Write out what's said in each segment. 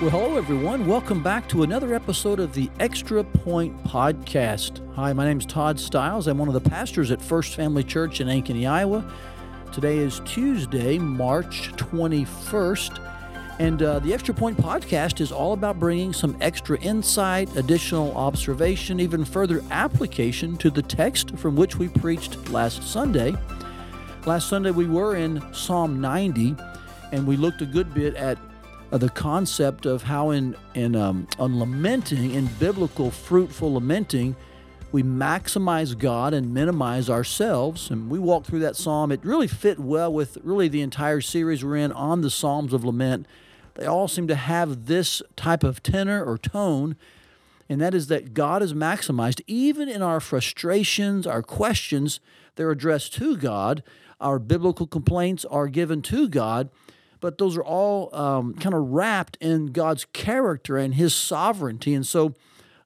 Well, hello, everyone. Welcome back to another episode of the Extra Point Podcast. Hi, my name is Todd Stiles. I'm one of the pastors at First Family Church in Ankeny, Iowa. Today is Tuesday, March 21st. And uh, the Extra Point Podcast is all about bringing some extra insight, additional observation, even further application to the text from which we preached last Sunday. Last Sunday, we were in Psalm 90, and we looked a good bit at uh, the concept of how in in um, on lamenting in biblical fruitful lamenting we maximize God and minimize ourselves. And we walked through that psalm. It really fit well with really the entire series we're in on the psalms of lament. They all seem to have this type of tenor or tone and that is that God is maximized. Even in our frustrations our questions they're addressed to God. Our biblical complaints are given to God but those are all um, kind of wrapped in God's character and His sovereignty. And so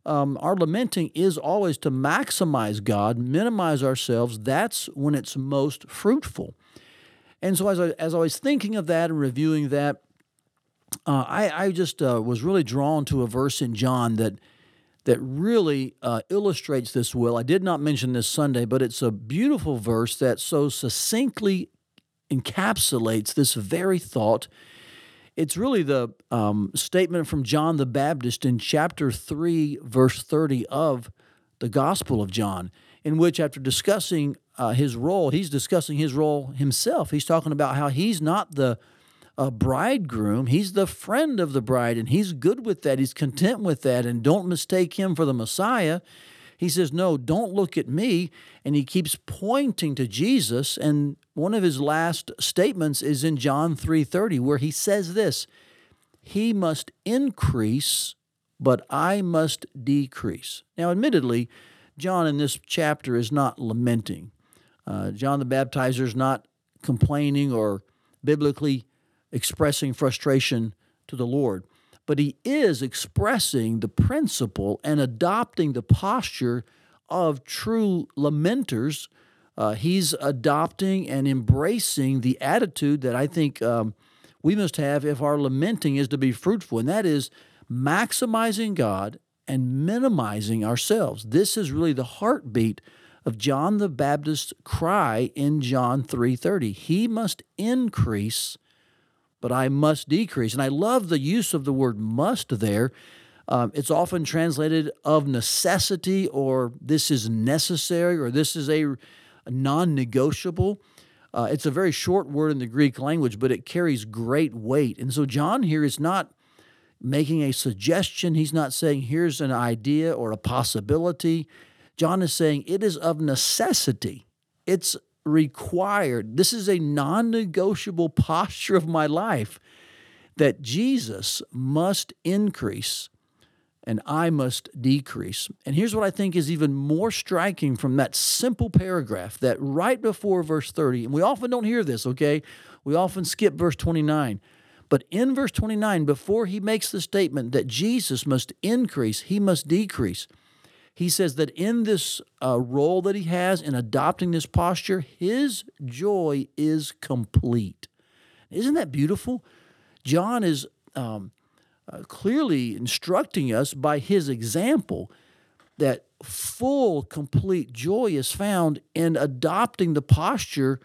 um, our lamenting is always to maximize God, minimize ourselves. That's when it's most fruitful. And so as I, as I was thinking of that and reviewing that, uh, I, I just uh, was really drawn to a verse in John that that really uh, illustrates this well. I did not mention this Sunday, but it's a beautiful verse that so succinctly encapsulates this very thought. It's really the um, statement from John the Baptist in chapter 3, verse 30 of the Gospel of John, in which, after discussing uh, his role, he's discussing his role himself. He's talking about how he's not the uh, bridegroom, he's the friend of the bride, and he's good with that. He's content with that, and don't mistake him for the Messiah. He says, No, don't look at me. And he keeps pointing to Jesus. And one of his last statements is in John 3:30, where he says this: He must increase, but I must decrease. Now, admittedly, John in this chapter is not lamenting. Uh, John the Baptizer is not complaining or biblically expressing frustration to the Lord but he is expressing the principle and adopting the posture of true lamenters. Uh, he's adopting and embracing the attitude that I think um, we must have if our lamenting is to be fruitful, and that is maximizing God and minimizing ourselves. This is really the heartbeat of John the Baptist's cry in John 3:30. He must increase but I must decrease. And I love the use of the word must there. Um, it's often translated of necessity, or this is necessary, or this is a, a non negotiable. Uh, it's a very short word in the Greek language, but it carries great weight. And so John here is not making a suggestion, he's not saying here's an idea or a possibility. John is saying it is of necessity. It's required. This is a non negotiable posture of my life that Jesus must increase and I must decrease. And here's what I think is even more striking from that simple paragraph that right before verse 30, and we often don't hear this, okay? We often skip verse 29. But in verse 29, before he makes the statement that Jesus must increase, he must decrease he says that in this uh, role that he has in adopting this posture, his joy is complete. Isn't that beautiful? John is um, uh, clearly instructing us by his example that full, complete joy is found in adopting the posture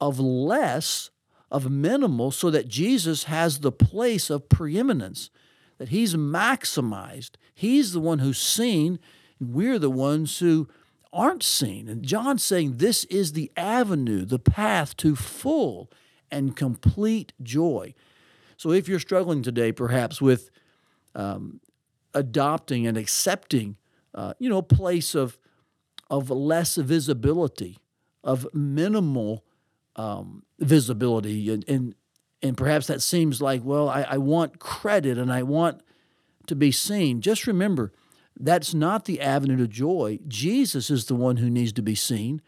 of less, of minimal, so that Jesus has the place of preeminence, that he's maximized. He's the one who's seen we're the ones who aren't seen. And John's saying this is the avenue, the path to full and complete joy. So if you're struggling today, perhaps with um, adopting and accepting, uh, you know, a place of of less visibility, of minimal um, visibility, and, and and perhaps that seems like, well, I, I want credit and I want to be seen. Just remember, that's not the avenue to joy. Jesus is the one who needs to be seen.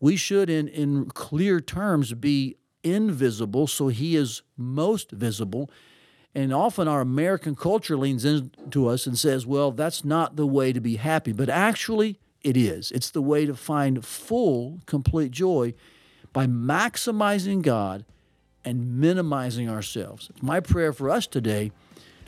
We should, in, in clear terms, be invisible so he is most visible. And often our American culture leans into us and says, well, that's not the way to be happy. But actually, it is. It's the way to find full, complete joy by maximizing God and minimizing ourselves. My prayer for us today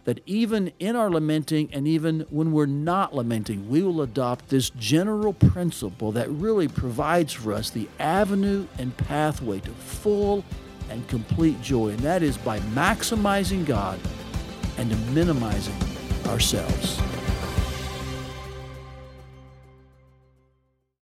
that even in our lamenting and even when we're not lamenting, we will adopt this general principle that really provides for us the avenue and pathway to full and complete joy. And that is by maximizing God and minimizing ourselves.